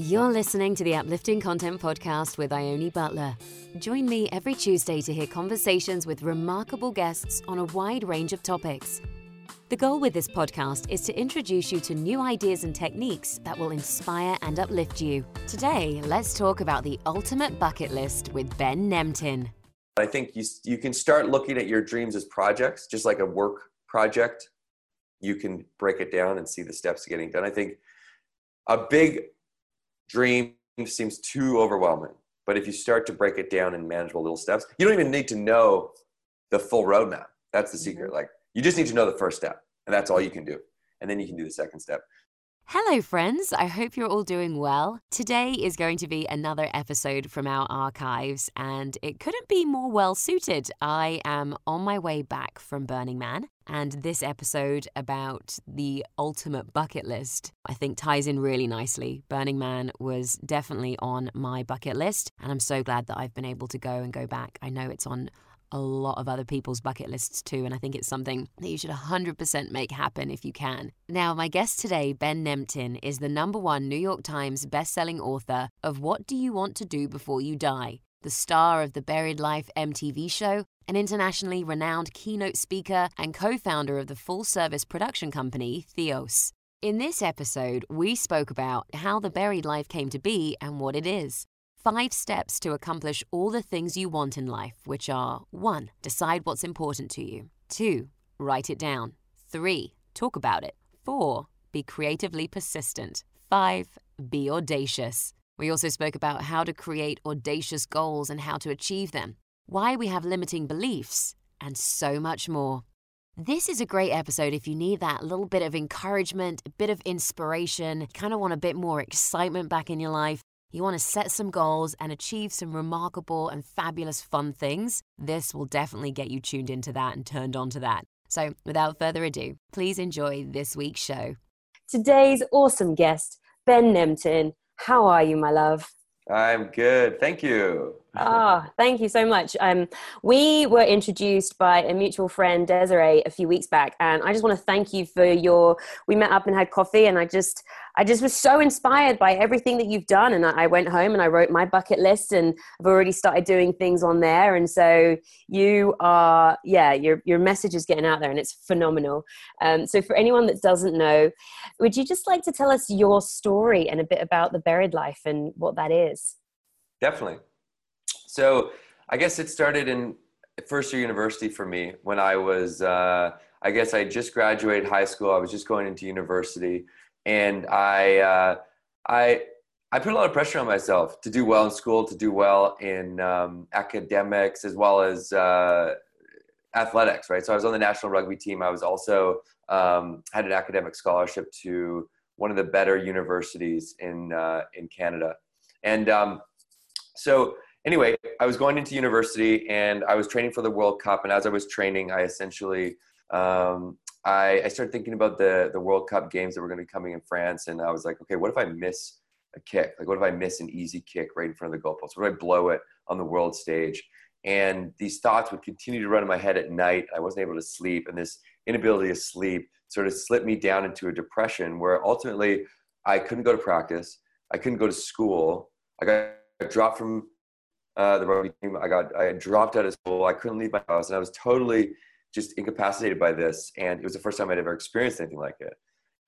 You're listening to the Uplifting Content Podcast with Ione Butler. Join me every Tuesday to hear conversations with remarkable guests on a wide range of topics. The goal with this podcast is to introduce you to new ideas and techniques that will inspire and uplift you. Today, let's talk about the ultimate bucket list with Ben Nemtin. I think you, you can start looking at your dreams as projects, just like a work project. You can break it down and see the steps getting done. I think a big dream seems too overwhelming. But if you start to break it down in manageable little steps, you don't even need to know the full roadmap. That's the secret. Mm-hmm. Like you just need to know the first step, and that's all you can do. And then you can do the second step. Hello, friends. I hope you're all doing well. Today is going to be another episode from our archives, and it couldn't be more well suited. I am on my way back from Burning Man, and this episode about the ultimate bucket list, I think, ties in really nicely. Burning Man was definitely on my bucket list, and I'm so glad that I've been able to go and go back. I know it's on a lot of other people's bucket lists too, and I think it's something that you should 100% make happen if you can. Now, my guest today, Ben Nemtin, is the number one New York Times bestselling author of What Do You Want to Do Before You Die? The star of the Buried Life MTV show, an internationally renowned keynote speaker, and co founder of the full service production company Theos. In this episode, we spoke about how the buried life came to be and what it is. Five steps to accomplish all the things you want in life, which are 1. Decide what's important to you. 2. Write it down. 3. Talk about it. 4. Be creatively persistent. 5. Be audacious. We also spoke about how to create audacious goals and how to achieve them, why we have limiting beliefs, and so much more. This is a great episode if you need that little bit of encouragement, a bit of inspiration, kind of want a bit more excitement back in your life. You want to set some goals and achieve some remarkable and fabulous fun things? This will definitely get you tuned into that and turned on to that. So, without further ado, please enjoy this week's show. Today's awesome guest, Ben Nemtin. How are you, my love? I'm good. Thank you. Ah, oh, thank you so much. Um, we were introduced by a mutual friend, Desiree, a few weeks back, and I just want to thank you for your. We met up and had coffee, and I just, I just was so inspired by everything that you've done. And I went home and I wrote my bucket list, and I've already started doing things on there. And so you are, yeah, your your message is getting out there, and it's phenomenal. Um, so for anyone that doesn't know, would you just like to tell us your story and a bit about the buried life and what that is? Definitely. So I guess it started in first year university for me when I was, uh, I guess I just graduated high school. I was just going into university, and I, uh, I, I put a lot of pressure on myself to do well in school, to do well in um, academics, as well as uh, athletics. Right. So I was on the national rugby team. I was also um, had an academic scholarship to one of the better universities in uh, in Canada, and um, so anyway, I was going into university and I was training for the World Cup. And as I was training, I essentially um, I, I, started thinking about the the World Cup games that were going to be coming in France, and I was like, okay, what if I miss a kick? Like, what if I miss an easy kick right in front of the goalpost? What if I blow it on the world stage? And these thoughts would continue to run in my head at night. I wasn't able to sleep, and this inability to sleep sort of slipped me down into a depression where ultimately I couldn't go to practice, I couldn't go to school, I got dropped from uh, the rugby team. I got I dropped out of school. I couldn't leave my house, and I was totally just incapacitated by this. And it was the first time I'd ever experienced anything like it.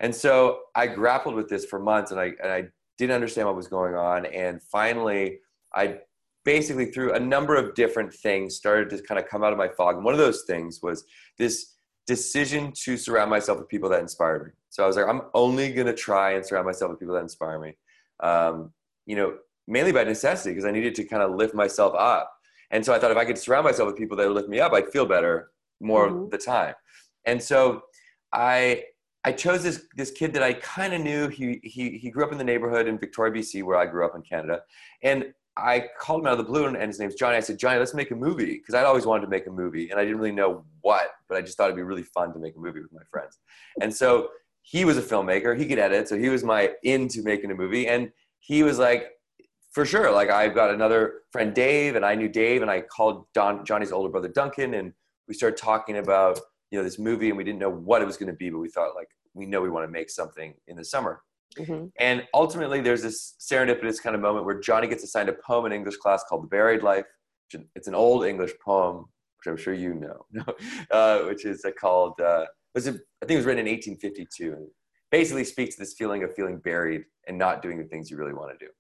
And so I grappled with this for months, and I and I didn't understand what was going on. And finally, I basically through a number of different things started to kind of come out of my fog. And one of those things was this decision to surround myself with people that inspired me. So I was like, I'm only gonna try and surround myself with people that inspire me. Um, you know, mainly by necessity because I needed to kind of lift myself up. And so I thought if I could surround myself with people that would lift me up, I'd feel better more mm-hmm. of the time. And so I I chose this this kid that I kind of knew. He he he grew up in the neighborhood in Victoria, BC, where I grew up in Canada. And I called him out of the blue, and his name's Johnny. I said, Johnny, let's make a movie because I'd always wanted to make a movie, and I didn't really know what, but I just thought it'd be really fun to make a movie with my friends. And so he was a filmmaker; he could edit, so he was my into making a movie. And he was like, for sure. Like I've got another friend, Dave, and I knew Dave, and I called Don, Johnny's older brother, Duncan, and we started talking about you know this movie, and we didn't know what it was going to be, but we thought like we know we want to make something in the summer. Mm-hmm. And ultimately, there's this serendipitous kind of moment where Johnny gets assigned a poem in English class called The Buried Life. It's an old English poem, which I'm sure you know, uh, which is uh, called, uh, was it, I think it was written in 1852. And basically speaks to this feeling of feeling buried and not doing the things you really want to do.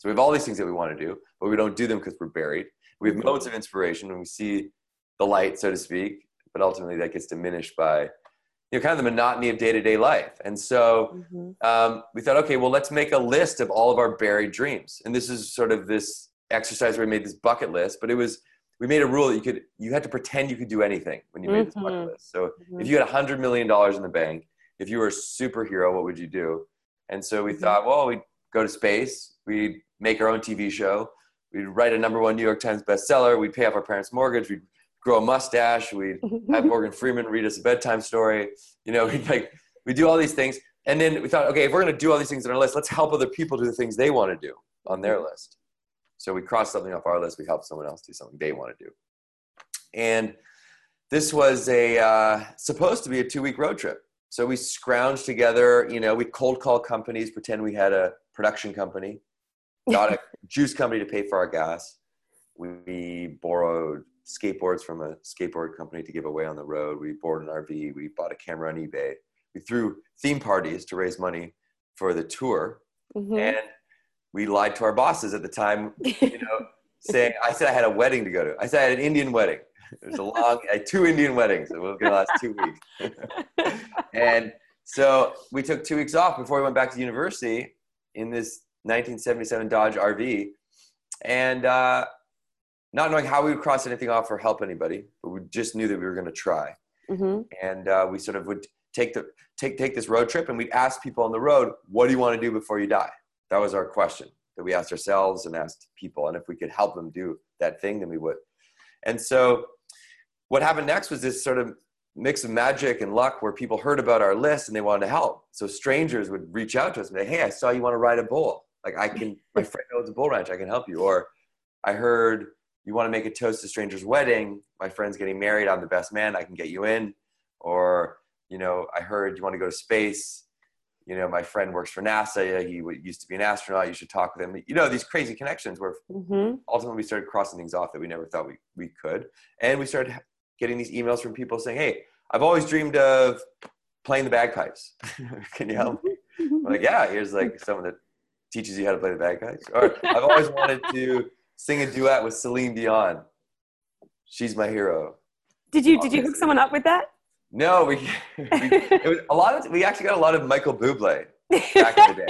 So we have all these things that we want to do, but we don't do them because we're buried. We have moments of inspiration when we see the light, so to speak, but ultimately that gets diminished by you know kind of the monotony of day-to-day life and so mm-hmm. um, we thought okay well let's make a list of all of our buried dreams and this is sort of this exercise where we made this bucket list but it was we made a rule that you could you had to pretend you could do anything when you made mm-hmm. this bucket mm-hmm. list so mm-hmm. if you had a hundred million dollars in the bank if you were a superhero what would you do and so we mm-hmm. thought well we'd go to space we'd make our own tv show we'd write a number one new york times bestseller we'd pay off our parents mortgage we'd grow a mustache. We'd have Morgan Freeman read us a bedtime story. You know, we'd like we do all these things, and then we thought, okay, if we're going to do all these things on our list, let's help other people do the things they want to do on their list. So we cross something off our list. We help someone else do something they want to do, and this was a uh, supposed to be a two week road trip. So we scrounged together. You know, we cold call companies, pretend we had a production company, got a juice company to pay for our gas. We borrowed skateboards from a skateboard company to give away on the road. We bought an RV. We bought a camera on eBay. We threw theme parties to raise money for the tour. Mm-hmm. And we lied to our bosses at the time, you know, saying, I said I had a wedding to go to. I said I had an Indian wedding. It was a long, I had two Indian weddings. It was going to last two weeks. and so we took two weeks off before we went back to university in this 1977 Dodge RV. And uh, not knowing how we would cross anything off or help anybody, but we just knew that we were going to try. Mm-hmm. And uh, we sort of would take the take take this road trip, and we'd ask people on the road, "What do you want to do before you die?" That was our question that we asked ourselves and asked people, and if we could help them do that thing, then we would. And so, what happened next was this sort of mix of magic and luck, where people heard about our list and they wanted to help. So strangers would reach out to us and say, "Hey, I saw you want to ride a bull. Like I can, my friend owns a bull ranch. I can help you." Or I heard you want to make a toast to stranger's wedding. My friend's getting married i'm the best man i can get you in. Or you know i heard you want to go to space. You know my friend works for nasa he used to be an astronaut you should talk with him. You know these crazy connections where mm-hmm. ultimately we started crossing things off that we never thought we, we could. And we started getting these emails from people saying hey i've always dreamed of playing the bagpipes. Can you help me? I'm like yeah here's like someone that teaches you how to play the bagpipes or i've always wanted to sing a duet with Celine Dion. She's my hero. Did you did you hook someone up with that? No, we, we it was a lot of we actually got a lot of Michael Bublé back in the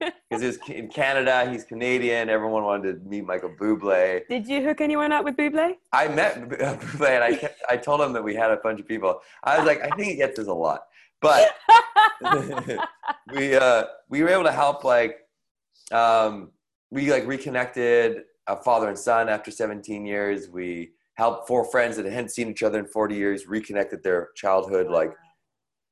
day because in Canada. He's Canadian. Everyone wanted to meet Michael Bublé. Did you hook anyone up with Bublé? I met Bublé and I kept, I told him that we had a bunch of people. I was like, I think he gets this a lot, but we uh, we were able to help like um, we like reconnected a father and son after 17 years. We helped four friends that hadn't seen each other in 40 years reconnected their childhood like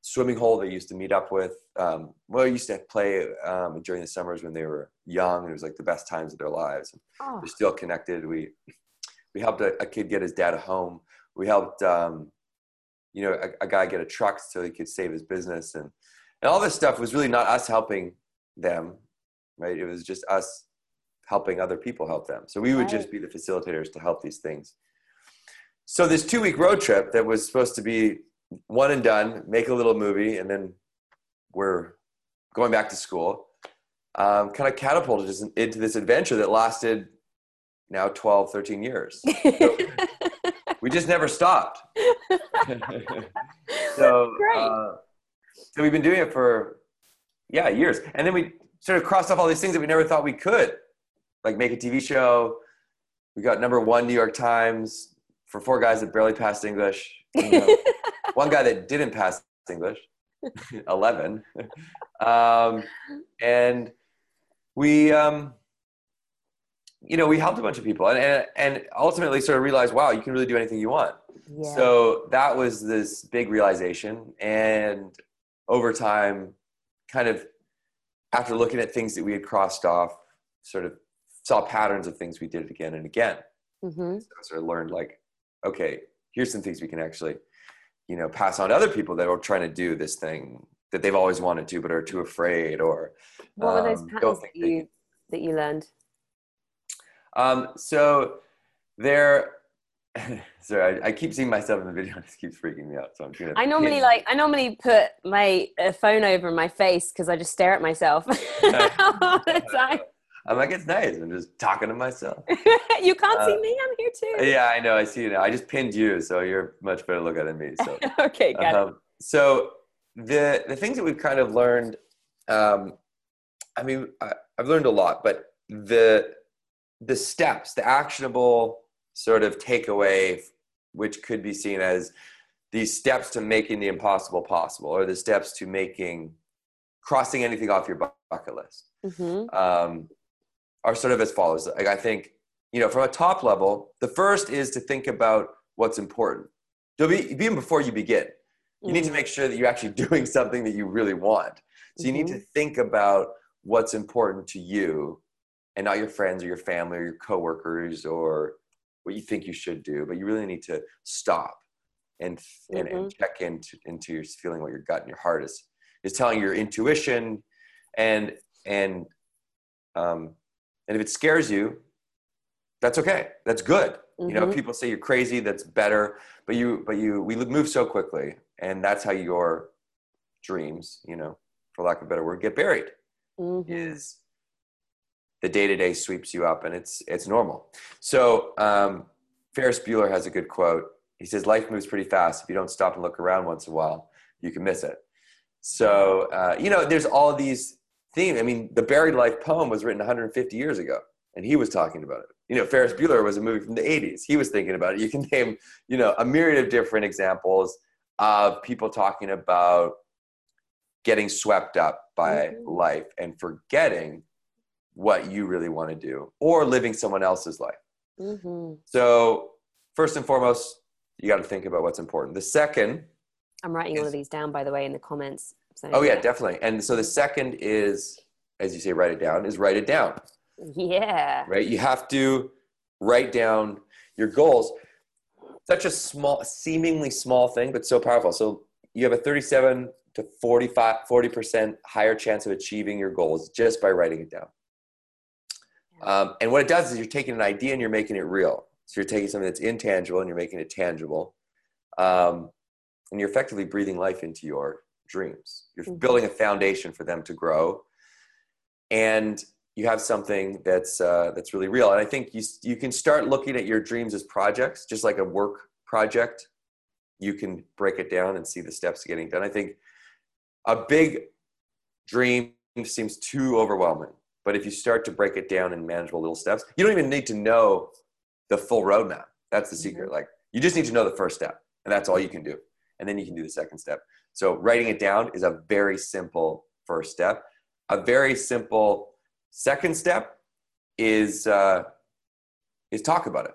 swimming hole they used to meet up with. Um, well, used to play um, during the summers when they were young. It was like the best times of their lives. Oh. They're still connected. We we helped a, a, kid get his dad a home. We helped um, you know a, a, guy get a truck so he could save his business and and all this stuff was really not us helping them, right? It was just us helping other people help them. So we would right. just be the facilitators to help these things. So this two week road trip that was supposed to be one and done, make a little movie, and then we're going back to school, um, kind of catapulted us into this adventure that lasted now 12, 13 years. So we just never stopped. so, uh, so we've been doing it for, yeah, years. And then we sort of crossed off all these things that we never thought we could like make a TV show. We got number one New York Times for four guys that barely passed English. You know, one guy that didn't pass English, 11. Um, and we, um, you know, we helped a bunch of people and, and, and ultimately sort of realized, wow, you can really do anything you want. Yeah. So that was this big realization. And over time, kind of after looking at things that we had crossed off, sort of saw patterns of things we did again and again. Mm-hmm. So I sort of learned like, okay, here's some things we can actually, you know, pass on to other people that are trying to do this thing that they've always wanted to but are too afraid or what were those um, patterns that you that you learned Um, so there, sorry, I, I keep seeing myself in the video. and It keeps freaking me out. So I'm gonna. I normally like I normally put my uh, phone over my face because I just stare at myself all the time. I'm like, it's nice. I'm just talking to myself. you can't see Uh, me. I'm here too. Yeah, I know. I see you now. I just pinned you, so you're much better looking than me. So, okay, got it. um, so the the things that we've kind of learned. Um, I mean, I, I've learned a lot, but the the steps, the actionable sort of takeaway, which could be seen as these steps to making the impossible possible, or the steps to making crossing anything off your bucket list, hmm um, are sort of as follows. Like I think, you know, from a top level, the first is to think about what's important. So be, even before you begin, you need to make sure that you're actually doing something that you really want. So you need to think about what's important to you and not your friends or your family or your coworkers or what you think you should do, but you really need to stop and and, and check into into your feeling what your gut and your heart is is telling your intuition. And and um and if it scares you that's okay. That's good. You know Mhm. people say you're crazy that's better but you but you we move so quickly. And that's how your dreams you know for lack of a better word get buried Mhm. is the day to day sweeps you up, and it's it's normal. So um, Ferris Bueller has a good quote. He says, "Life moves pretty fast. If you don't stop and look around once in a while, you can miss it." So uh, you know, there's all these themes. I mean, the Buried Life poem was written 150 years ago, and he was talking about it. You know, Ferris Bueller was a movie from the 80s. He was thinking about it. You can name, you know, a myriad of different examples of people talking about getting swept up by Mhm. life and forgetting what you really want to do or living someone else's life. Mhm. So, first and foremost, you got to think about what's important. The second, I'm writing all of these down, by the way, in the comments. So, oh, yeah, definitely. And so, the second is, as you say, write it down, is write it down, Yeah. right? You have to write down your goals. Such a small, seemingly small thing, but so powerful. So, you have a 37 to 45, 40% higher chance of achieving your goals just by writing it down. Um, and what it does is you're taking an idea and you're making it real. So you're taking something that's intangible and you're making it tangible. Um, and you're effectively breathing life into your dreams. You're Mhm. building a foundation for them to grow. And you have something that's, uh, that's really real. And I think you, you can start looking at your dreams as projects, just like a work project. You can break it down and see the steps getting done. I think a big dream seems too overwhelming. But if you start to break it down in manageable little steps, you don't even need to know the full roadmap. That's the secret. Like you just need to know the first step, and that's all you can do. And then you can do the second step. So writing it down is a very simple first step. A very simple second step is uh, is talk about it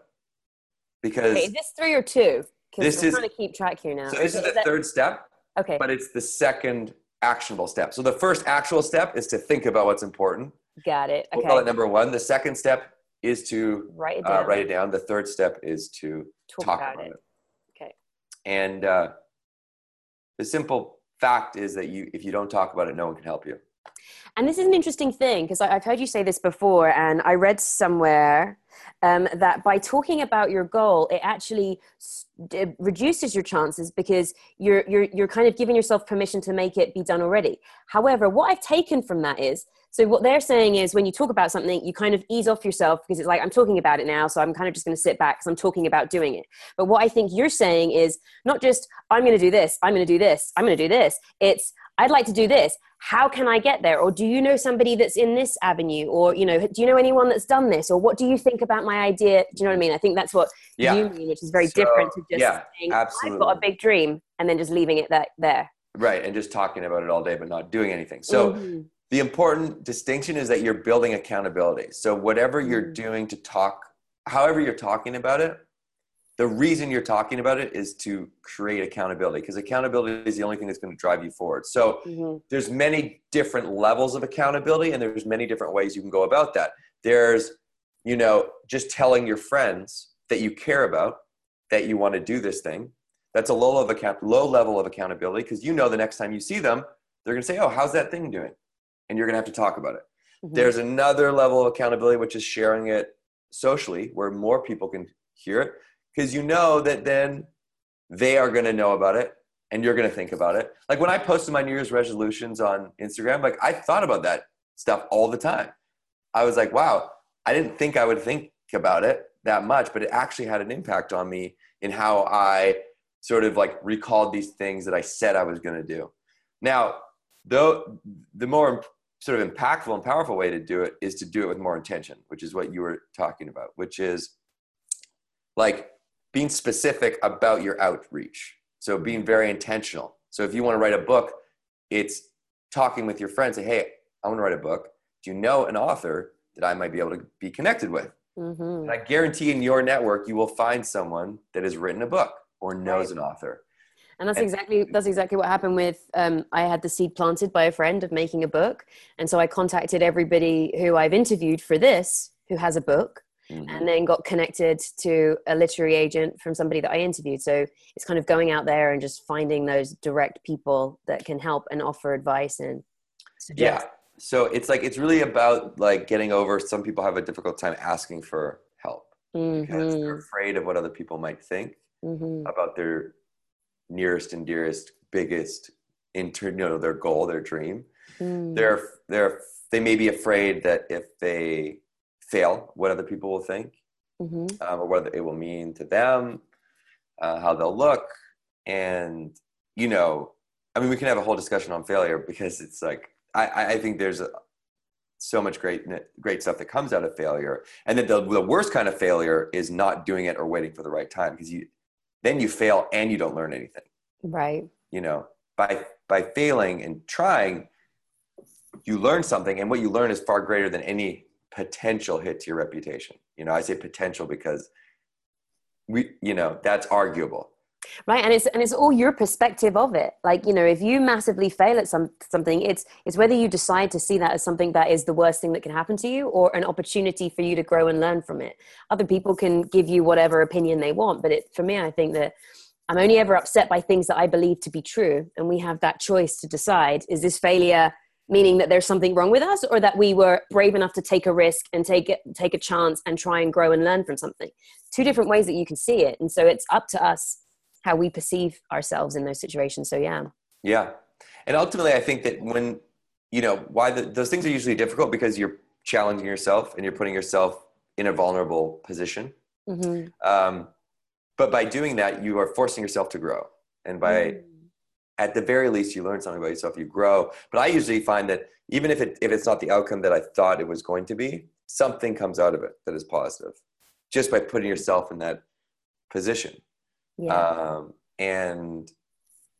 because Okay, is this three or two? Because This I'm is- trying to keep track here now. so this is the that- third step. Okay. but it's the second actionable step. So the first actual step is to think about what's important. Got it. We'll call it Okay. number one. The second step is to Write it uh, down. write it down. The third step is to Talk, talk about, about it. it. Okay. And uh, the simple fact is that you, if you don't talk about it, no one can help you. And this is an interesting thing because I've heard you say this before, and I read somewhere um, that by talking about your goal, it actually s- d- reduces your chances because you're you're you're kind of giving yourself permission to make it be done already. However, what I've taken from that is so what they're saying is when you talk about something, you kind of ease off yourself because it's like I'm talking about it now, so I'm kind of just going to sit back because I'm talking about doing it. But what I think you're saying is not just I'm going to do this, I'm going to do this, I'm going to do this. It's I'd like to do this. How can I get there? Or do you know somebody that's in this avenue? Or, you know, do you know anyone that's done this? Or what do you think about my idea? Do you know what I mean? I think that's what Yeah. you mean, which is very So, different to just yeah, saying, I've got a big dream and then just leaving it that, there. Right. And just talking about it all day, but not doing anything. So Mhm. The important distinction is that you're building accountability. So whatever you're Mm. doing to talk, however you're talking about it, the reason you're talking about it is to create accountability because accountability is the only thing that's going to drive you forward. So Mhm. there's many different levels of accountability and there's many different ways you can go about that. There's, you know, just telling your friends that you care about that you want to do this thing. That's a low level of account, low level of accountability because you know the next time you see them, they're going to say, "Oh, how's that thing doing?" And you're going to have to talk about it. Mhm. There's another level of accountability, which is sharing it socially, where more people can hear it, because you know that then they are going to know about it and you're going to think about it. Like when I posted my New Year's resolutions on Instagram, like I thought about that stuff all the time. I was like, wow, I didn't think I would think about it that much, but it actually had an impact on me in how I sort of like recalled these things that I said I was going to do. Now, though the more sort of impactful and powerful way to do it is to do it with more intention, which is what you were talking about, which is like being specific about your outreach. So being very intentional. So if you want to write a book, it's talking with your friends, say, hey, I want to write a book. Do you know an author that I might be able to be connected with? Mhm. And I guarantee in your network, you will find someone that has written a book or knows an author. And that's exactly that's exactly what happened with. Um, I had the seed planted by a friend of making a book, and so I contacted everybody who I've interviewed for this who has a book, Mhm. and then got connected to a literary agent from somebody that I interviewed. So it's kind of going out there and just finding those direct people that can help and offer advice and suggest. Yeah. So it's like, it's really about like getting over some people have a difficult time asking for help because they're Mhm, afraid of what other people might think mhm, about their nearest and dearest, biggest, inter, you know, their goal, their dream. mm. They're, they're, they may be afraid that if they fail, what other people will think. Mhm, um, or what it will mean to them, uh, how they'll look, and you know, I mean, we can have a whole discussion on failure because it's like I, I I think there's a, so much great great stuff that comes out of failure, and that the the worst kind of failure is not doing it or waiting for the right time because you then you fail and you don't learn anything. Right. You know, by by failing and trying, you learn something, and what you learn is far greater than any potential hit to your reputation. You know, I say potential because we, you know, that's arguable. Right and it's and it's all your perspective of it. Like you know if you massively fail at some something it's it's whether you decide to see that as something that is the worst thing that can happen to you or an opportunity for you to grow and learn from it. Other people can give you whatever opinion they want but it for me i think that i'm only ever upset by things that i believe to be true and we have that choice to decide is this failure meaning that there's something wrong with us or that we were brave enough to take a risk and take it take a chance and try and grow and learn from something? Two different ways that you can see it and so it's up to us how we perceive ourselves in those situations. So yeah. Yeah. And ultimately, I think that when, you know, why the, those things are usually difficult because you're challenging yourself and you're putting yourself in a vulnerable position. Mm-hmm. Um, but by doing that, you are forcing yourself to grow. And by, Mm. at the very least, you learn something about yourself, you grow. But I usually find that even if, it, if it's not the outcome that I thought it was going to be, something comes out of it that is positive just by putting yourself in that position. Yeah. Um, and,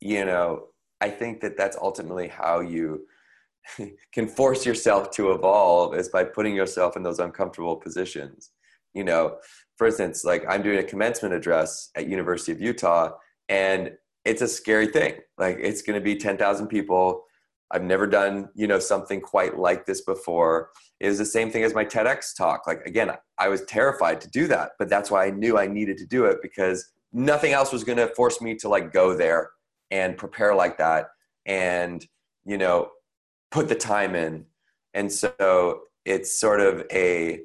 you know, I think that that's ultimately how you can force yourself to evolve is by putting yourself in those uncomfortable positions. You know, for instance, like I'm doing a commencement address at University of Utah and it's a scary thing. Like it's going to be 10,000 people. I've never done, you know, something quite like this before. It was the same thing as my TEDx talk. Like again, I was terrified to do that, but that's why I knew I needed to do it because nothing else was going to force me to like go there and prepare like that and, you know, put the time in. And so it's sort of a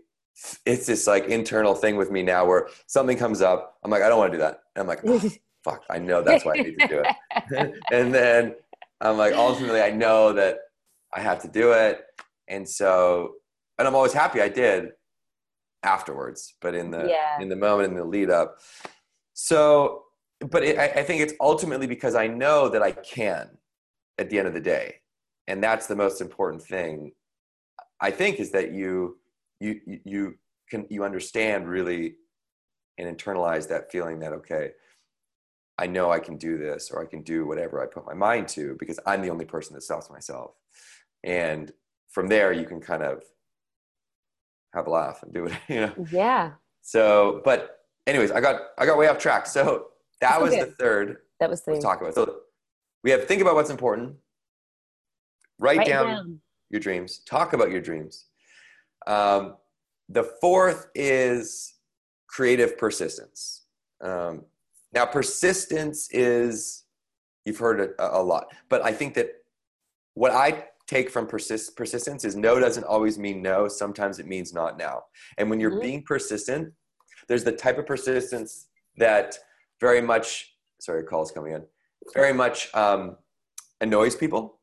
it's this like internal thing with me now where something comes up, I'm like, I don't want to do that. And I'm like, oh, fuck, I know that's why I need to do it. and then I'm like, ultimately, I know that I have to do it. And so, and I'm always happy I did afterwards, but in the, Yeah. in the moment, in the lead up. So, but it, I, I think it's ultimately because I know that I can at the end of the day. And that's the most important thing I think is that you, you, you- you can, you understand really and internalize that feeling that, okay, I know I can do this or I can do whatever I put my mind to because I'm the only person that stops myself. And from there, you can kind of have a laugh and do it, you know? yeah. So, but anyways, I got, I got way off track. So that was the third That was the talk about. So we have think about what's important, write, write it down, your dreams, talk about your dreams. Um, the fourth is creative persistence. Um, now, persistence is, you've heard it a, a lot, but I think that what I take from persist, persistence is no doesn't always mean no. Sometimes it means not now. And when you're Mhm. being persistent, there's the type of persistence that very much, sorry, call's coming in, very much um, annoys people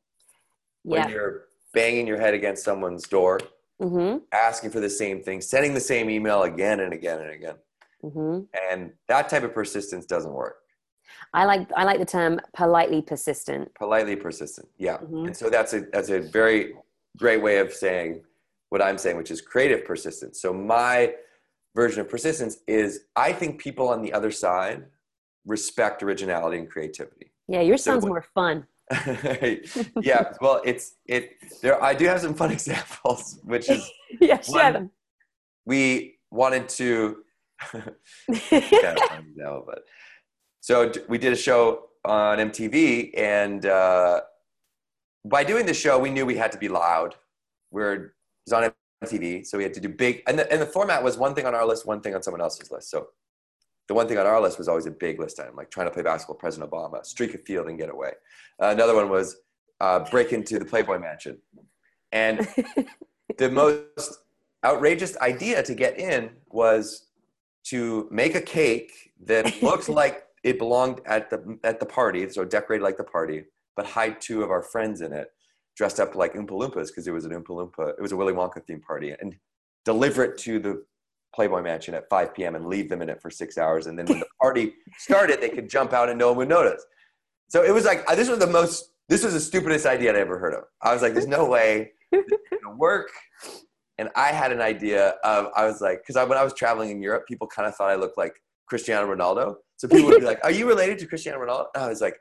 when Yeah. you're banging your head against someone's door, hmm asking for the same thing, sending the same email again and again and again. hmm And that type of persistence doesn't work. I like I like the term politely persistent. Politely persistent. Yeah. Mhm. And so that's a that's a very great way of saying what I'm saying, which is creative persistence. So my version of persistence is I think people on the other side respect originality and creativity. Yeah, yours So sounds what- more fun. yeah, well, it's it. There, I do have some fun examples, which is yeah, One- we wanted to. yeah, fun but so we did a show on MTV, and uh, by doing the show, we knew we had to be loud. We're it was on MTV, so we had to do big, and the, and the format was one thing on our list, one thing on someone else's list. So the one thing on our list was always a big list item, like trying to play basketball, with President Obama, streak a field and get away. Uh, another one was uh, break into the Playboy Mansion, and the most outrageous idea to get in was to make a cake that looked like it belonged at the at the party, so decorated like the party, but hide two of our friends in it, dressed up like Oompa Loompas because it was an Oompa Loompa, it was a Willy Wonka theme party, and deliver it to the Playboy Mansion at 5 p.m. and leave them in it for six hours, and then when the party started, they could jump out and no one would notice. So it was like this was the most this was the stupidest idea I'd ever heard of. I was like, there's no way this is gonna work. And I had an idea of I was like, because I, when I was traveling in Europe, people kind of thought I looked like Cristiano Ronaldo. So people would be like, "Are you related to Cristiano Ronaldo?" And I was like,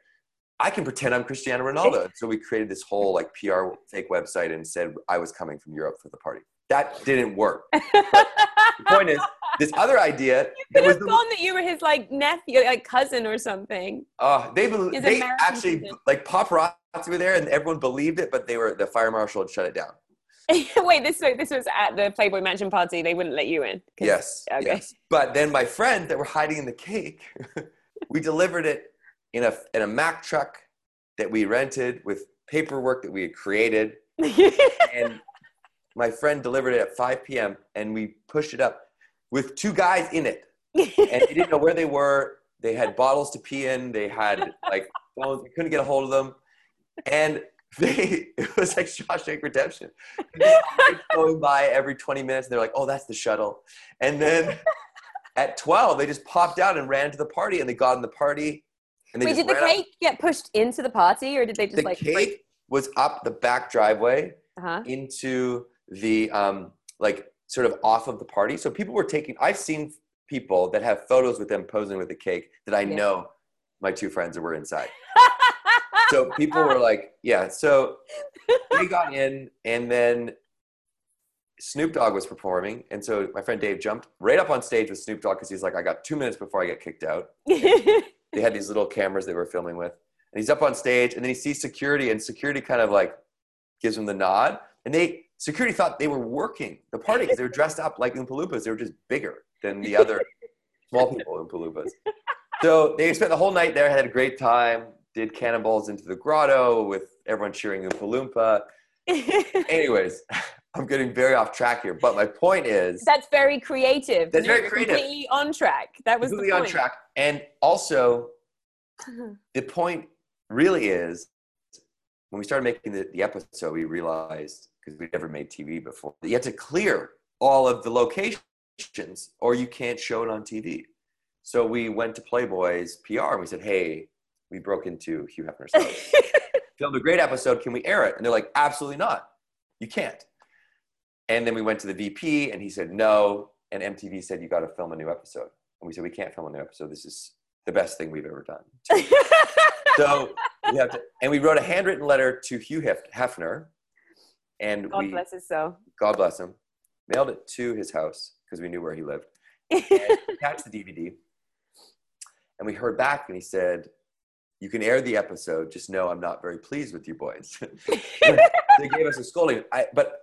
"I can pretend I'm Cristiano Ronaldo." So we created this whole like PR fake website and said I was coming from Europe for the party. That didn't work. The point is, this other idea. You could have the, gone that you were his like nephew, like cousin or something. uh, they bel- Is they American actually citizen. like paparazzi were there and everyone believed it, but they were the fire marshal had shut it down. Wait, this was this was at the Playboy Mansion party. They wouldn't let you in. Yes. Okay. Yes. But then my friends that were hiding in the cake, we delivered it in a in a Mack truck that we rented with paperwork that we had created, and my friend delivered it at 5 p.m. and we pushed it up with two guys in it, and we didn't know where they were. They had bottles to pee in. They had like phones. We couldn't get a hold of them, and they it was like Shawshank Redemption. Going by every 20 minutes, and they're like, "Oh, that's the shuttle," and then at 12 they just popped out and ran to the party, and they got in the party. Wait, did the cake get pushed into the party, or did they just The like The cake was up the back driveway Uh-huh. into the um, like sort of off of the party. So people were taking. I've seen people that have photos with them posing with the cake that I Yeah. know my two friends were inside. So people were like, yeah. So they got in, and then Snoop Dogg was performing, and so my friend Dave jumped right up on stage with Snoop Dogg because he's like, I got two minutes before I get kicked out. They had these little cameras they were filming with, and he's up on stage, and then he sees security, and security kind of like gives him the nod, and they security thought they were working the party because they were dressed up like Oompa Loompas. They were just bigger than the other small people Oompa Loompas. So they spent the whole night there, had a great time, did cannonballs into the grotto with everyone cheering Oompa Loompa. Anyways, I'm getting very off track here, but my point is That's very creative. That's very creative. Completely on track. That was completely the on track. And also, the point really is when we started making the, the episode, we realized because we'd never made TV before, that you have to clear all of the locations or you can't show it on TV. So we went to Playboy's PR and we said, hey, we broke into Hugh Hefner's house. filmed a great episode. Can we air it? And they're like, absolutely not. You can't. And then we went to the VP and he said no. And MTV said, you got to film a new episode. And we said, we can't film a new episode. This is the best thing we've ever done. So we have to, and we wrote a handwritten letter to Hugh Hefner. And God we, bless his soul. God bless him, mailed it to his house because we knew where he lived. And attached the DVD. And we heard back and he said, You can air the episode, just know I'm not very pleased with you boys. they gave us a scolding. I, but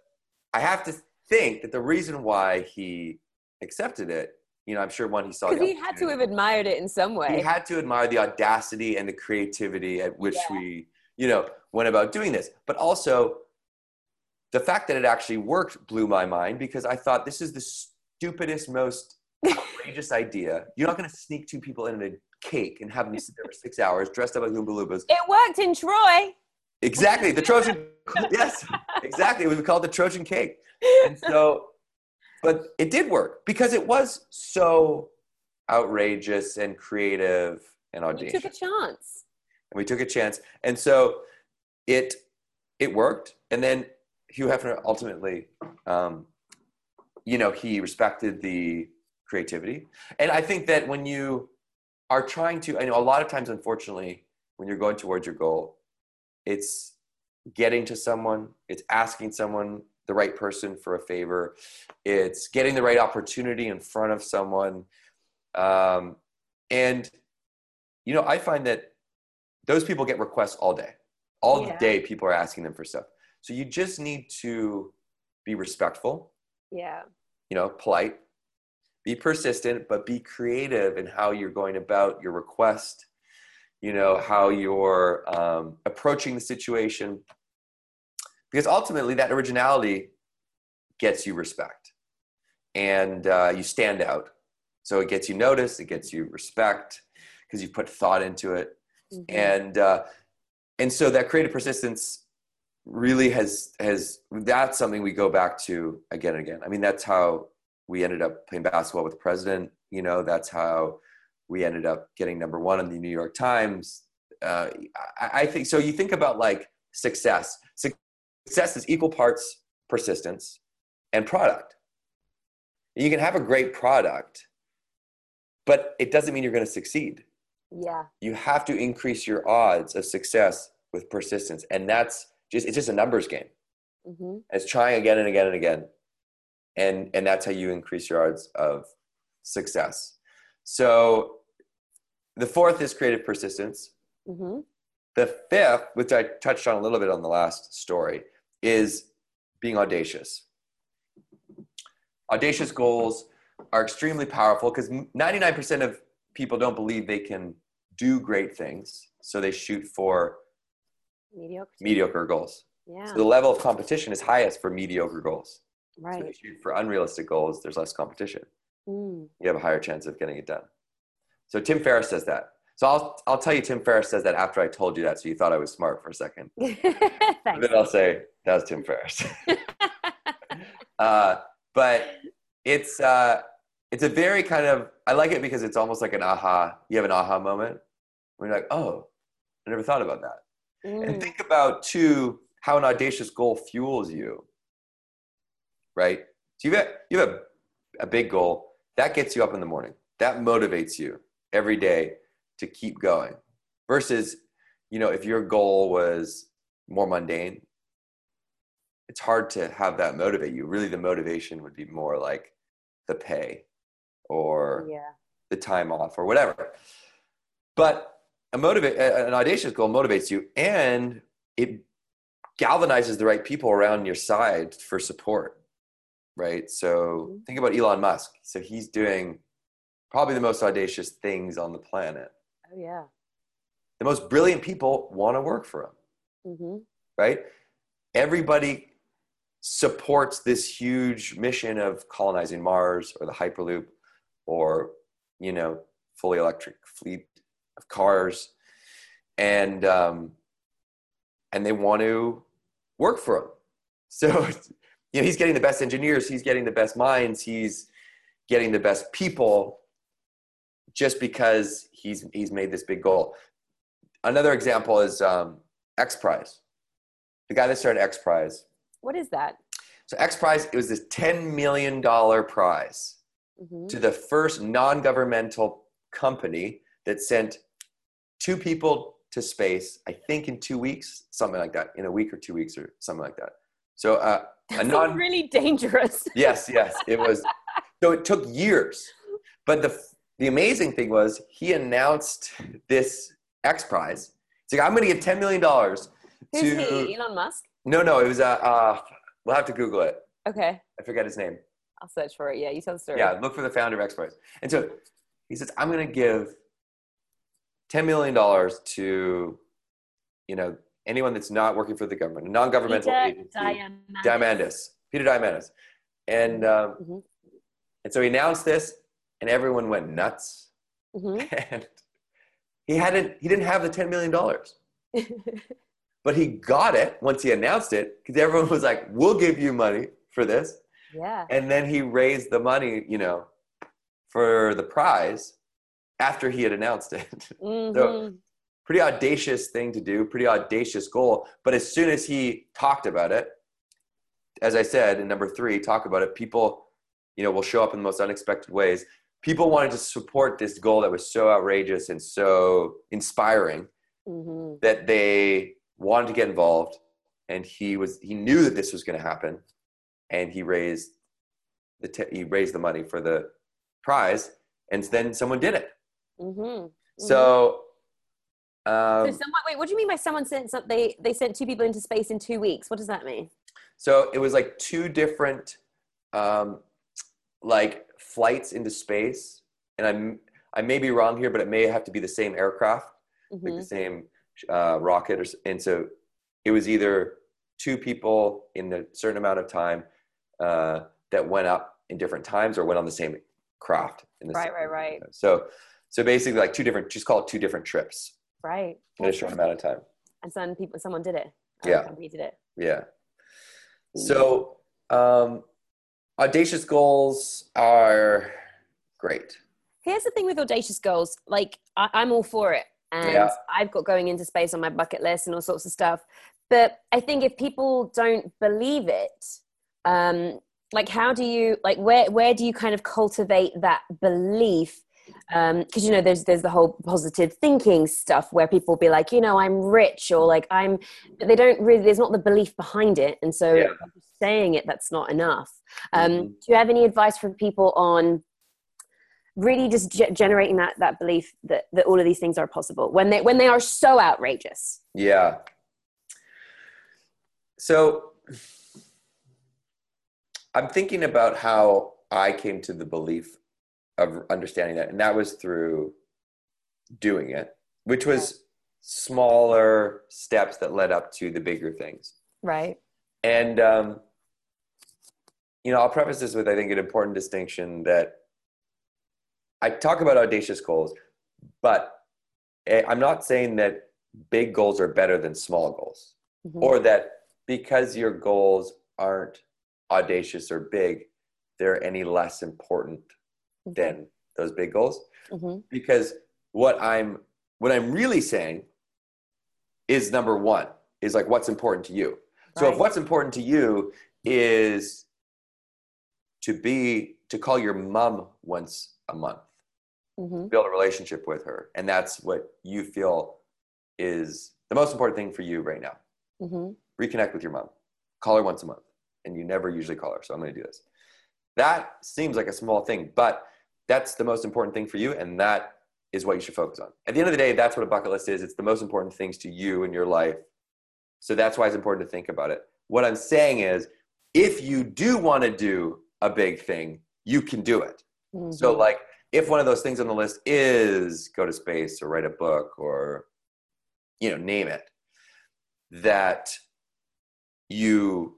I have to think that the reason why he accepted it, you know, I'm sure one he saw. Because he had to have admired it in some way. He had to admire the audacity and the creativity at which Yeah. we you know, went about doing this. But also, the fact that it actually worked blew my mind because I thought this is the stupidest, most outrageous idea. You're not going to sneak two people in a cake and have them sit there for six hours dressed up like Oompa Loompas. It worked in Troy. Exactly, the Trojan. yes, exactly. It was called the Trojan cake, and so, but it did work because it was so outrageous and creative and audacious. You took a chance. And we took a chance, and so it it worked. And then Hugh Hefner ultimately, um, you know, he respected the creativity, and I think that when you are trying to, I know a lot of times, unfortunately, when you're going towards your goal it's getting to someone it's asking someone the right person for a favor. It's getting the right opportunity in front of someone. Um, and you know i find that those people get requests all day. All yeah. day people are asking them for stuff. So you just need to be respectful. Yeah. You know polite. Be persistent but be creative in how you're going about your request you know how you're um, approaching the situation. Because ultimately that originality gets you respect. And uh, you stand out. So it gets you noticed it gets you respect because you put thought into it. Mm-hmm. and uh, and so that creative persistence really has has that's something we go back to again and again. I mean that's how we ended up playing basketball with the president you know that's how we ended up getting number one in the New York Times. Uh, I, I think so. You think about like success. Success is equal parts persistence and product. You can have a great product, but it doesn't mean you're going to succeed. Yeah. You have to increase your odds of success with persistence, and that's just it's just a numbers game. Mm-hmm. It's trying again and again and again, and and that's how you increase your odds of success. So the fourth is creative persistence. Mm-hmm. The fifth, which I touched on a little bit on the last story, is being audacious. Audacious goals are extremely powerful because 99% of people don't believe they can do great things. So they shoot for mediocre, mediocre goals. Yeah. So the level of competition is highest for mediocre goals. Right. So they shoot for unrealistic goals, there's less competition. Mm. You have a higher chance of getting it done. So Tim Ferriss says that. So I'll I'll tell you Tim Ferriss says that after I told you that, so you thought I was smart for a second. then I'll say that was Tim Ferriss. uh, but it's uh, it's a very kind of I like it because it's almost like an aha. You have an aha moment you're like, oh, I never thought about that. Mm. And think about too how an audacious goal fuels you. Right. So you have you have a, a big goal that gets you up in the morning. That motivates you every day to keep going versus you know if your goal was more mundane it's hard to have that motivate you really the motivation would be more like the pay or yeah. the time off or whatever but a motivate an audacious goal motivates you and it galvanizes the right people around your side for support right so mm-hmm. think about elon musk so he's doing probably the most audacious things on the planet. Oh yeah. The most brilliant people want to work for him. Mm-hmm. Right? Everybody supports this huge mission of colonizing Mars or the Hyperloop or, you know, fully electric fleet of cars. And, um, and they want to work for him. So, you know, he's getting the best engineers, he's getting the best minds, he's getting the best people just because he's he's made this big goal. Another example is um, X Prize. The guy that started X Prize. What is that? So X Prize it was this ten million dollar prize mm-hmm. to the first non-governmental company that sent two people to space. I think in two weeks, something like that. In a week or two weeks or something like that. So uh, a non really dangerous. yes, yes, it was. so it took years, but the the amazing thing was he announced this X Prize. He's like, I'm going to give $10 million Who's to. He? Elon Musk? No, no, it was, uh, uh, we'll have to Google it. Okay. I forget his name. I'll search for it. Yeah, you tell the story. Yeah, look for the founder of X Prize. And so he says, I'm going to give $10 million to, you know, anyone that's not working for the government, a non-governmental Peter agency, Diamandis. Diamandis, Peter Diamandis, and um, Mhm. and so he announced this, and everyone went nuts, Mhm. and he hadn't he didn't have the ten million dollars, but he got it once he announced it because everyone was like, "We'll give you money for this," yeah. and then he raised the money, you know, for the prize after he had announced it. Mhm. pretty audacious thing to do, pretty audacious goal. But as soon as he talked about it, as I said in number three, talk about it, people, you know, will show up in the most unexpected ways. People wanted to support this goal that was so outrageous and so inspiring Mhm. that they wanted to get involved. And he was he knew that this was going to happen, and he raised the t- he raised the money for the prize, and then someone did it. Mhm. So. So Um, someone, wait, what do you mean by someone sent some, they they sent two people into space in two weeks? What does that mean? So it was like two different, um, like flights into space, and I'm I may be wrong here, but it may have to be the same aircraft, like Mhm. the same uh, rocket, or, and so it was either two people in a certain amount of time uh, that went up in different times, or went on the same craft. In the Right, same, right, right. So so basically, like two different, just call it two different trips Right. in a short amount of time. And some people, someone did it. Yeah. company did it. Yeah. So, um, audacious goals are great. Here's the thing with audacious goals. Like I, I'm all for it, and Yeah. I've got going into space on my bucket list and all sorts of stuff. But I think if people don't believe it, um, like how do you like where where do you kind of cultivate that belief? Because you know, there's there's the whole positive thinking stuff where people be like, you know, I'm rich or like I'm, they don't really. There's not the belief behind it, and so Yeah. saying it that's not enough. Um, Mhm. Do you have any advice for people on? really just ge- generating that that belief that that all of these things are possible when they when they are so outrageous Yeah. So, I'm thinking about how I came to the belief of understanding that, and that was through doing it, which was smaller steps that led up to the bigger things. right And um, you know, I'll preface this with I think an important distinction that I talk about audacious goals, but eh, I'm not saying that big goals are better than small goals, Mhm. or that because your goals aren't audacious or big, they're any less important than those big goals. Mhm. because what i'm what i'm really saying is number one is like what's important to you. So if what's important to you is to be to call your mom once a month. Mhm. build a relationship with her. And that's what you feel is the most important thing for you right now. Mhm. reconnect with your mom. Call her once a month. And you never usually call her so i'm going to do this. That seems like a small thing but that's the most important thing for you and that is what you should focus on. At the end of the day that's what a bucket list is. It's the most important things to you in your life. So that's why it's important to think about it. What i'm saying is if you do want to do a big thing you can do it. So Mhm. like if one of those things on the list is go to space or write a book or you know name it that you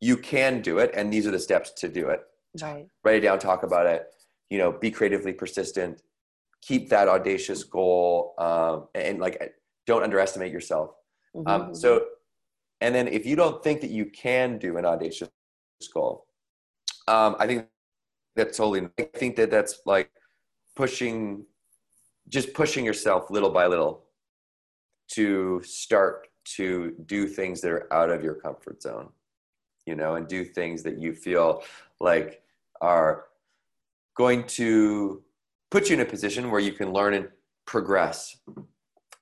you can do it and these are the steps to do it. Right. Write it down talk about it you know be creatively persistent keep that audacious goal um, and, like don't underestimate yourself Mhm. um, so and then if you don't think that you can do an audacious goal um, i think that's totally i think that that's like pushing just pushing yourself little by little to start to do things that are out of your comfort zone you know and do things that you feel like are going to put you in a position where you can learn and progress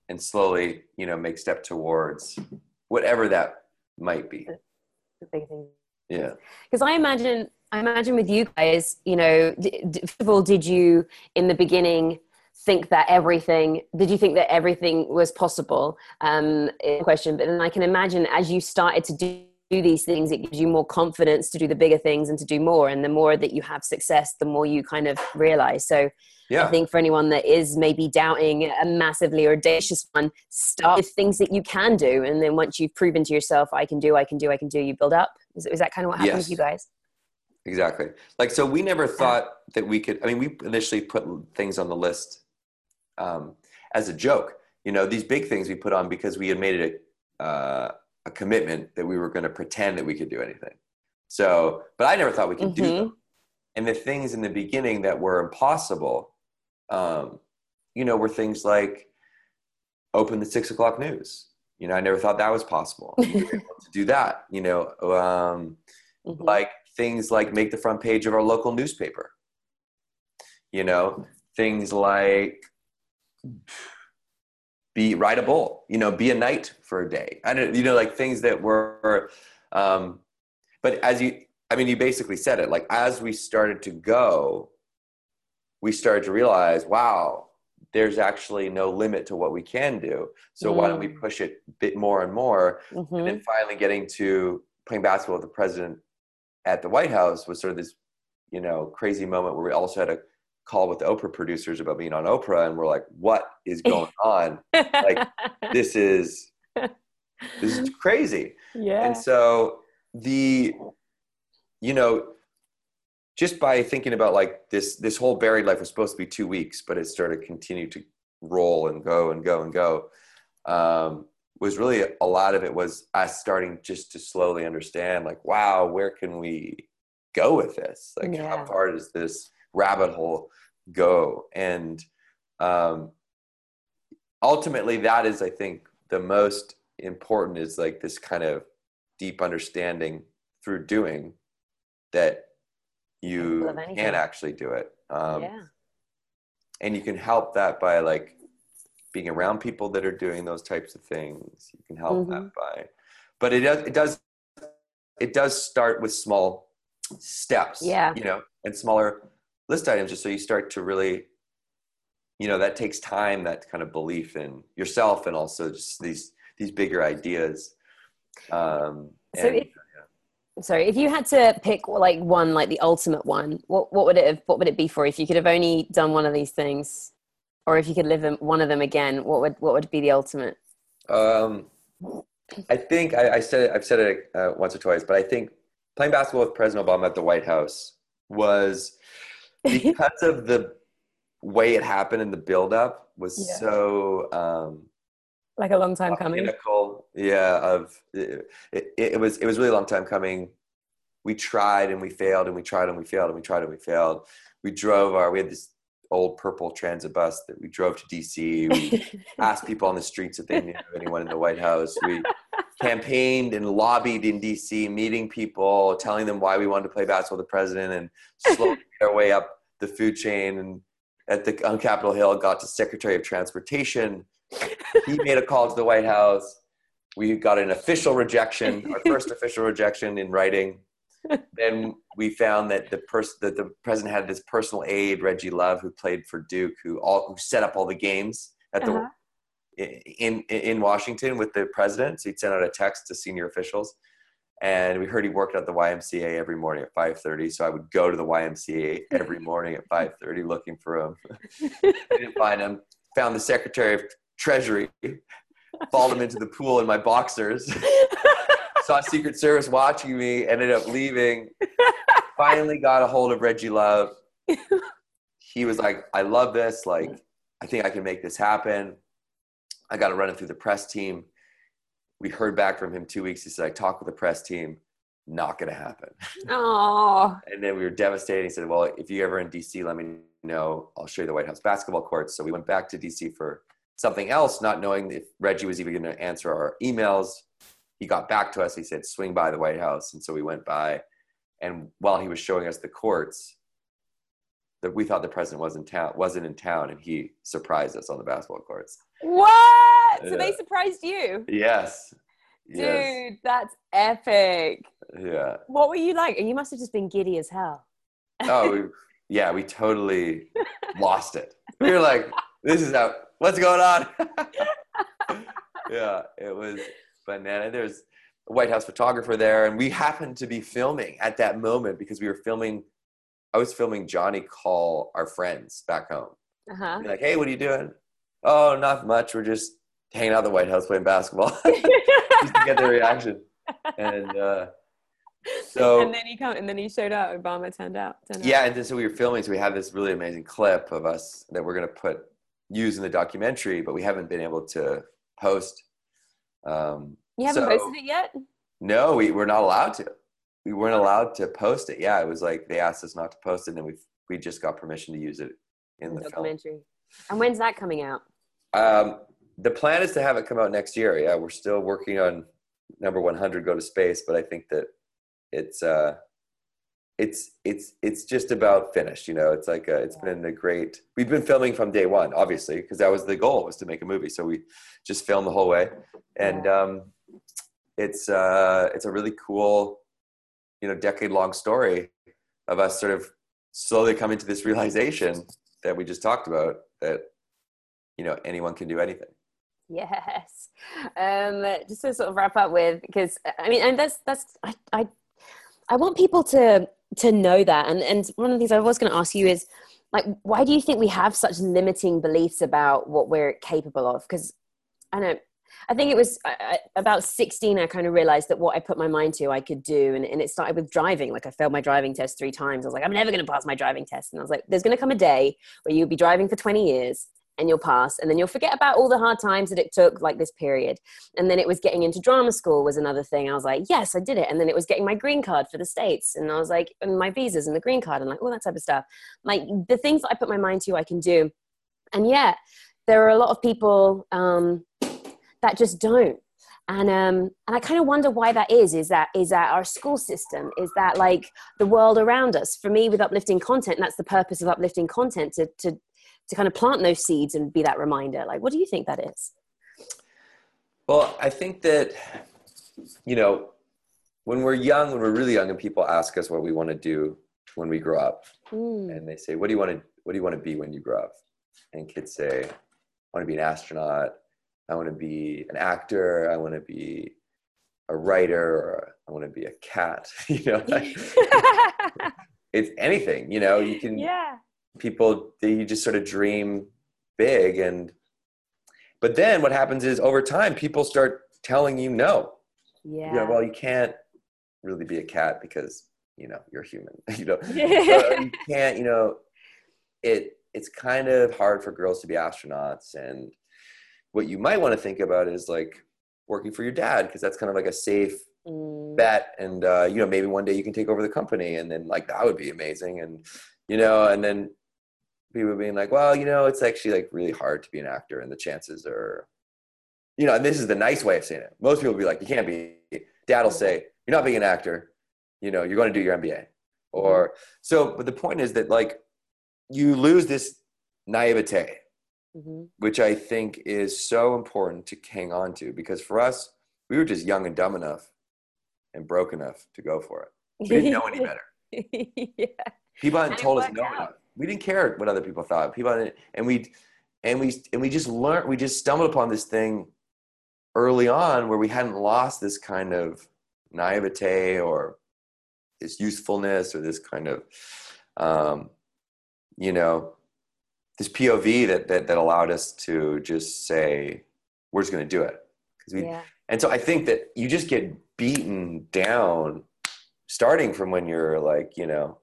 and slowly you know make step towards whatever that might be. The big thing. Yeah. Because i imagine i imagine with you guys you know first of all did you in the beginning think that everything did you think that everything was possible? Um question. But then i can imagine as you started to do these things, it gives you more confidence to do the bigger things and to do more. And the more that you have success, the more you kind of realize. So Yeah. I think for anyone that is maybe doubting a massively audacious one, start with things that you can do. And then once you've proven to yourself, I can do, I can do, I can do, you build up. Is, is that kind of what happened Yes. with you guys? Exactly. Like, so we never thought that we could, I mean, we initially put things on the list um, as a joke. You know, these big things we put on because we had made it a, uh, a commitment that we were going to pretend that we could do anything. So, but I never thought we could do Mhm. them. And the things in the beginning that were impossible, um, you know, were things like open the six o'clock news. You know, I never thought that was possible We were able to do that. You know, um, Mhm. like things like make the front page of our local newspaper you know things like be write a bowl you know be a knight for a day i don't you know like things that were um but as you i mean you basically said it like as we started to go we started to realize wow there's actually no limit to what we can do so why don't we Mm. push it a bit more and more and Mhm. then finally getting to playing basketball with the president at the White House was sort of this, you know, crazy moment where we also had a call with the Oprah producers about being on Oprah, and we're like, "What is going on? like, This is this is crazy." yeah. And so the, you know, just by thinking about like this, this whole buried life was supposed to be two weeks, but it started to continue to roll and go and go and go. Um, was really a lot of it was us starting just to slowly understand, like, wow, where can we go with this? Like, Yeah. how far does this rabbit hole go? And um, ultimately, that is, I think, the most important is like this kind of deep understanding through doing that you can actually do it. Um, yeah. and you can help that by like being around people that are doing those types of things you can help that Mhm. by but it does it does it does start with small steps Yeah. you know and smaller list items just so you start to really you know that takes time that kind of belief in yourself and also just these these bigger ideas um So and- if- Sorry, if you had to pick like one, like the ultimate one, what what would it have? What would it be for? If you could have only done one of these things, or if you could live them, one of them again, what would what would be the ultimate? Um, I think I, I said it, I've said it uh, once or twice, but I think playing basketball with President Obama at the White House was because of the way it happened and the buildup was Yeah. so um, like a long time coming. Yeah, of it, it, it was it was really a long time coming. We tried and we failed and we tried and we failed and we tried and we failed. We drove our we had this old purple transit bus that we drove to DC. We asked people on the streets if they knew anyone in the White House. We campaigned and lobbied in DC, meeting people, telling them why we wanted to play basketball with the president, and slowly our way up the food chain. And at the on Capitol Hill, got to Secretary of Transportation. He made a call to the White House. We got an official rejection, our first official rejection in writing. Then we found that the person that the president had this personal aide, Reggie Love, who played for Duke, who all who set up all the games at the Uh-huh. In in Washington with the president. So he'd send out a text to senior officials, and we heard he worked at the YMCA every morning at five thirty. So I would go to the YMCA every morning at five thirty looking for him. I didn't find him. Found the Secretary of Treasury. Followed him into the pool in my boxers. Saw Secret Service watching me. Ended up leaving. Finally got a hold of Reggie Love. He was like, "I love this. Like, I think I can make this happen." I got to run it through the press team. We heard back from him two weeks. He said, I talked with the press team. Not going to happen. Oh, And then we were devastated. He said, Well, if you're ever in DC, let me know. I'll show you the White House basketball courts. So we went back to DC for something else, not knowing if Reggie was even going to answer our emails. He got back to us. He said, Swing by the White House. And so we went by. And while he was showing us the courts, that we thought the president was in town, wasn't in town, and he surprised us on the basketball courts. what? So they surprised you, Yes. dude. Yes. That's epic. Yeah. What were you like? You must have just been giddy as hell. Oh, we, yeah. We totally lost it. We were like, "This is out. What's going on?" yeah, it was banana. There's a White House photographer there, and we happened to be filming at that moment because we were filming. I was filming Johnny call our friends back home. Uh-huh. Like, hey, what are you doing? Oh, not much. We're just hanging out at the White House playing basketball just to get their reaction. And uh, so, and then he come, and then he showed up. Obama turned out. Turned yeah, out. and then so we were filming. So we have this really amazing clip of us that we're gonna put use in the documentary, but we haven't been able to post. Um, you haven't so- posted it yet. No, we we're not allowed to. We weren't allowed to post it. Yeah, it was like they asked us not to post it, and then we we just got permission to use it in the film. documentary. And when's that coming out? Um, the plan is to have it come out next year. Yeah, we're still working on number 100 go to space, but I think that it's uh, it's it's it's just about finished. You know, it's like uh it's been a great. We've been filming from day one, obviously, because that was the goal was to make a movie. So we just filmed the whole way, and um, it's uh, it's a really cool, you know, decade long story of us sort of slowly coming to this realization that we just talked about that you know anyone can do anything. Yes. Um, just to sort of wrap up with, because I mean, and that's that's I I, I want people to to know that, and and one of the things I was going to ask you is like, why do you think we have such limiting beliefs about what we're capable of? Because I know. I think it was about 16, I kind of realized that what I put my mind to, I could do. And, and it started with driving. Like, I failed my driving test three times. I was like, I'm never going to pass my driving test. And I was like, there's going to come a day where you'll be driving for 20 years and you'll pass and then you'll forget about all the hard times that it took like this period. And then it was getting into drama school was another thing. I was like yes i did it. And then it was getting my green card for the states and i was like and my visas and the green card. And like all that type of stuff. Like the things that i put my mind to i can do. And yet there are a lot of people um, that just don't. And um and i kind of wonder why that is is that is that our school system is that like the world around us? For me with uplifting content that's the purpose of uplifting content to to to kind of plant those seeds and be that reminder like what do you think that is Well, I think that, you know, when we're young, when we're really young, and people ask us what we want to do when we grow up, Mm. and they say, "What do you want to What do you want to be when you grow up?" And kids say, "I want to be an astronaut. I want to be an actor. I want to be a writer, or I want to be a cat." you know, like, it's anything. You know, you can yeah people they, you just sort of dream big and but then what happens is over time people start telling you no. Yeah yeah. Well you can't really be a cat because you know you're human. You know So you can't you know it it's kind of hard for girls to be astronauts. And what you might want to think about is like working for your dad because that's kind of like a safe Mm. bet. And uh, you know maybe one day you can take over the company and then like that would be amazing. And you know and then people being like well you know it's actually like really hard to be an actor and the chances are you know and this is the nice way of saying it. Most people will be like you can't be dad will say you're not being an actor. You know you're going to do your mba or so but the point is that like you lose this naivete Mhm. which i think is so important to hang on to because for us we were just young and dumb enough and broke enough to go for it. We didn't know any better. Yeah. People hadn't told us no out. enough. We didn't care what other people thought. People and we and we and we just learned. We just stumbled upon this thing early on where we hadn't lost this kind of naivete or this usefulness or this kind of um, you know this POV that that that allowed us to just say we're just going to do it because we yeah and so I think that you just get beaten down starting from when you're like, you know,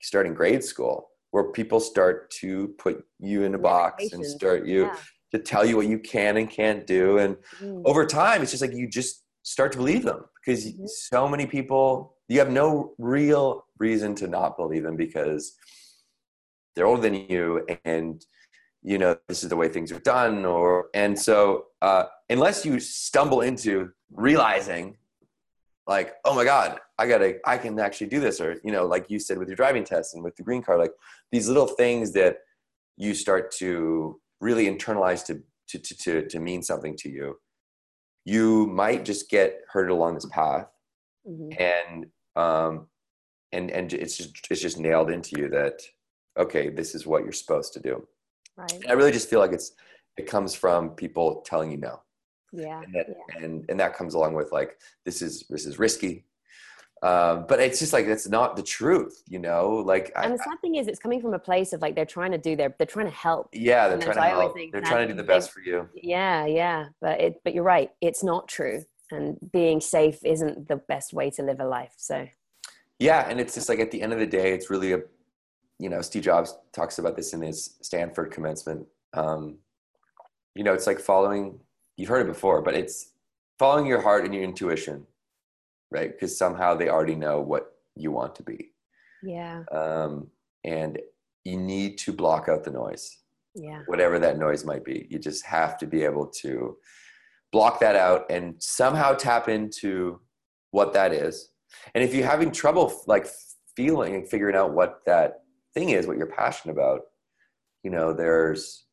starting grade school, where people start to put you in a box and start you Yeah. to tell you what you can and can't do. And Mm. over time, it's just like you just start to believe them because Mhm. so many people, you have no real reason to not believe them because they're older than you and you know this is the way things are done or and so uh, unless you stumble into realizing like oh my god i gotta i can actually do this or you know like you said with your driving test and with the green card like these little things that you start to really internalize to to to to, to mean something to you you might just get herded along this path Mhm. and um and and it's just it's just nailed into you that okay this is what you're supposed to do right I really just feel like it's it comes from people telling you no. Yeah. And that, yeah. and, and that comes along with like, this is, this is risky. Um, but it's just like, that's not the truth, you know, like, And I, the sad thing is, it's coming from a place of like they're trying to do their, they're trying to help. yeah, they're trying to help. They're trying to do the best for you. Yeah, yeah. But it, but you're right. It's not true, and being safe isn't the best way to live a life. So Yeah, and it's just like at the end of the day, it's really a, you know, Steve Jobs talks about this in his Stanford commencement. Um, you know, it's like following. You've heard it before, but it's following your heart and your intuition, right? Because somehow they already know what you want to be, yeah, um, and you need to block out the noise, yeah, whatever that noise might be. You just have to be able to block that out and somehow tap into what that is. And if you're having trouble like feeling and figuring out what that thing is, what you're passionate about, you know, there's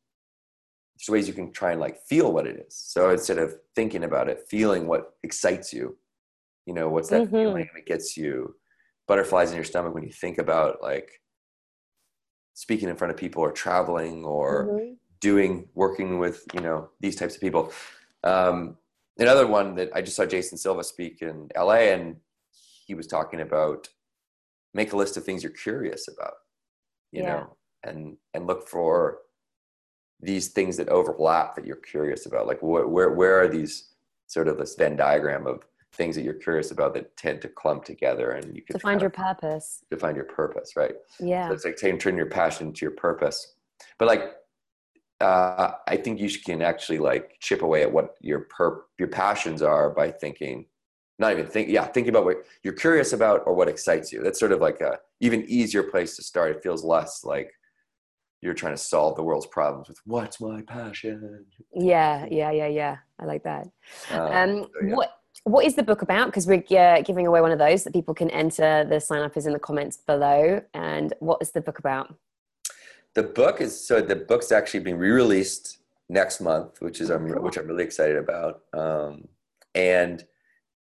there's ways you can try and like feel what it is. So instead of thinking about it, feeling what excites you, you know, what's that Mhm. feeling that gets you butterflies in your stomach when you think about like speaking in front of people or traveling or Mhm. doing working with you know these types of people um, another one that i just saw jason silva speak in la and he was talking about make a list of things you're curious about you Yeah. know and and look for these things that overlap that you're curious about like wh- where where are these sort of this venn diagram of things that you're curious about that tend to clump together and you can to find your purpose. find your purpose right Yeah, so it's like saying turn your passion to your purpose. But like, uh, I think you can actually like chip away at what your per your passions are by thinking, not even think, yeah, thinking about what you're curious about or what excites you. That's sort of like a even easier place to start. It feels less like you're trying to solve the world's problems with what's my passion. yeah, yeah, yeah, yeah. I like that. Um, Um, so, yeah. What what is the book about? Because we're uh, giving away one of those that people can enter. The sign up is in the comments below. And what is the book about? The book is so the book's actually being re-released next month, which is I'm Cool. which I'm really excited about. Um, and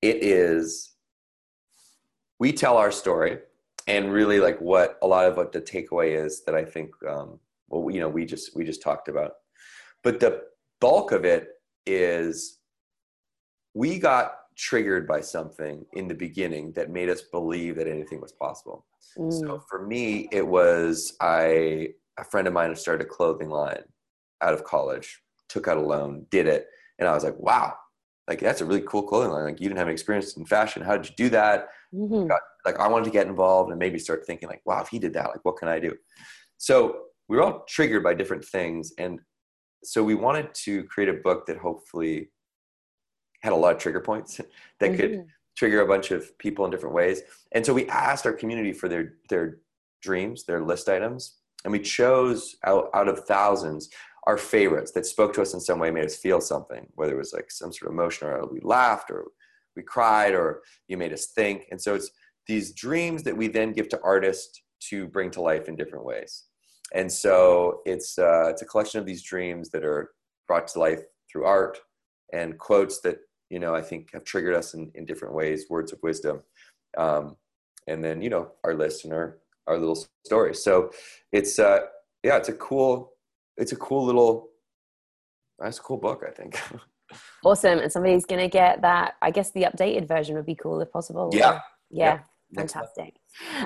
it is we tell our story and really like what a lot of what the takeaway is that I think um, well you know we just we just talked about, but the bulk of it is we got triggered by something in the beginning that made us believe that anything was possible. Mm, So for me, it was I a friend of mine started a clothing line out of college, took out a loan, did it, and I was like, wow, like that's a really cool clothing line. Like you didn't have any experience in fashion. How did you do that? mhm. Like I wanted to get involved and maybe start thinking like, wow, if he did that, like what can I do? So we were all triggered by different things, and so we wanted to create a book that hopefully had a lot of trigger points that could Mhm. trigger a bunch of people in different ways. And so we asked our community for their their dreams, their list items, and we chose out, out of thousands our favorites that spoke to us in some way, made us feel something, whether it was like some sort of emotion or we laughed or we cried or you made us think. And so it's these dreams that we then give to artists to bring to life in different ways. And so it's uh, it's a collection of these dreams that are brought to life through art and quotes that you know I think have triggered us in, in different ways, words of wisdom, um, and then you know our list and our our little story. So it's uh, yeah, it's a cool it's a cool little nice cool book I think. Awesome. And somebody's going to get that. I guess the updated version would be cool if possible. Yeah. Yeah. Next. Fantastic.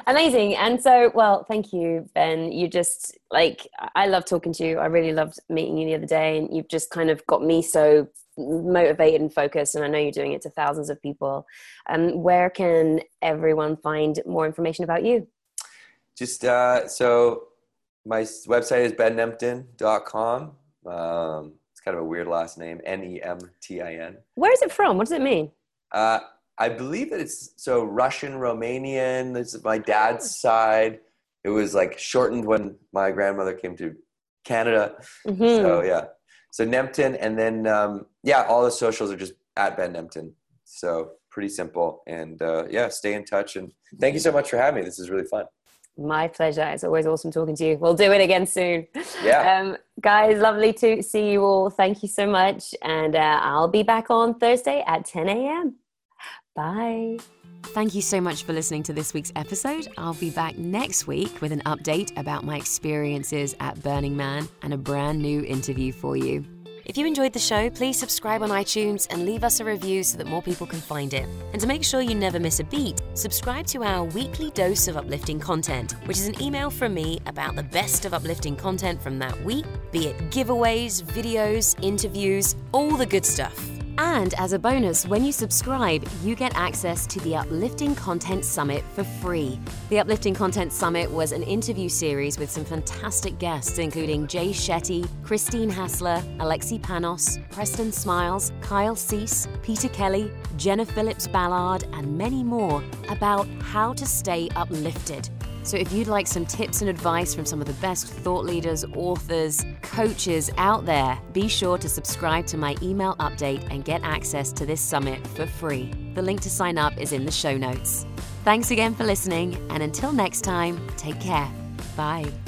Amazing. And so, well, thank you, Ben. You just like, I love talking to you. I really loved meeting you the other day, and you've just kind of got me so motivated and focused. And I know you're doing it to thousands of people. Um, where can everyone find more information about you? Just uh, so my website is bennemtin.com. Um, it's kind of a weird last name, N E M T I N. Where is it from? What does it mean? Uh, I believe that it's so Russian, Romanian. This is my dad's side. It was like shortened when my grandmother came to Canada. Mhm. So yeah, so Nemtin, and then um, yeah, all the socials are just at Ben Nemtin. So pretty simple, and uh, yeah, stay in touch. And thank you so much for having me. This is really fun. My pleasure. It's always awesome talking to you. We'll do it again soon. Yeah. Um, guys, lovely to see you all. Thank you so much. And uh, I'll be back on Thursday at 10 a.m. Bye. Thank you so much for listening to this week's episode. I'll be back next week with an update about my experiences at Burning Man and a brand new interview for you. If you enjoyed the show, please subscribe on iTunes and leave us a review so that more people can find it. And to make sure you never miss a beat, subscribe to our weekly dose of uplifting content, which is an email from me about the best of uplifting content from that week, be it giveaways, videos, interviews, all the good stuff. And as a bonus, when you subscribe, you get access to the Uplifting Content Summit for free. The Uplifting Content Summit was an interview series with some fantastic guests, including Jay Shetty, Christine Hassler, Alexi Panos, Preston Smiles, Kyle Cease, Peta Kelly, Jenna Phillips Ballard, and many more about how to stay uplifted. So, if you'd like some tips and advice from some of the best thought leaders, authors, coaches out there, be sure to subscribe to my email update and get access to this summit for free. The link to sign up is in the show notes. Thanks again for listening, and until next time, take care. Bye.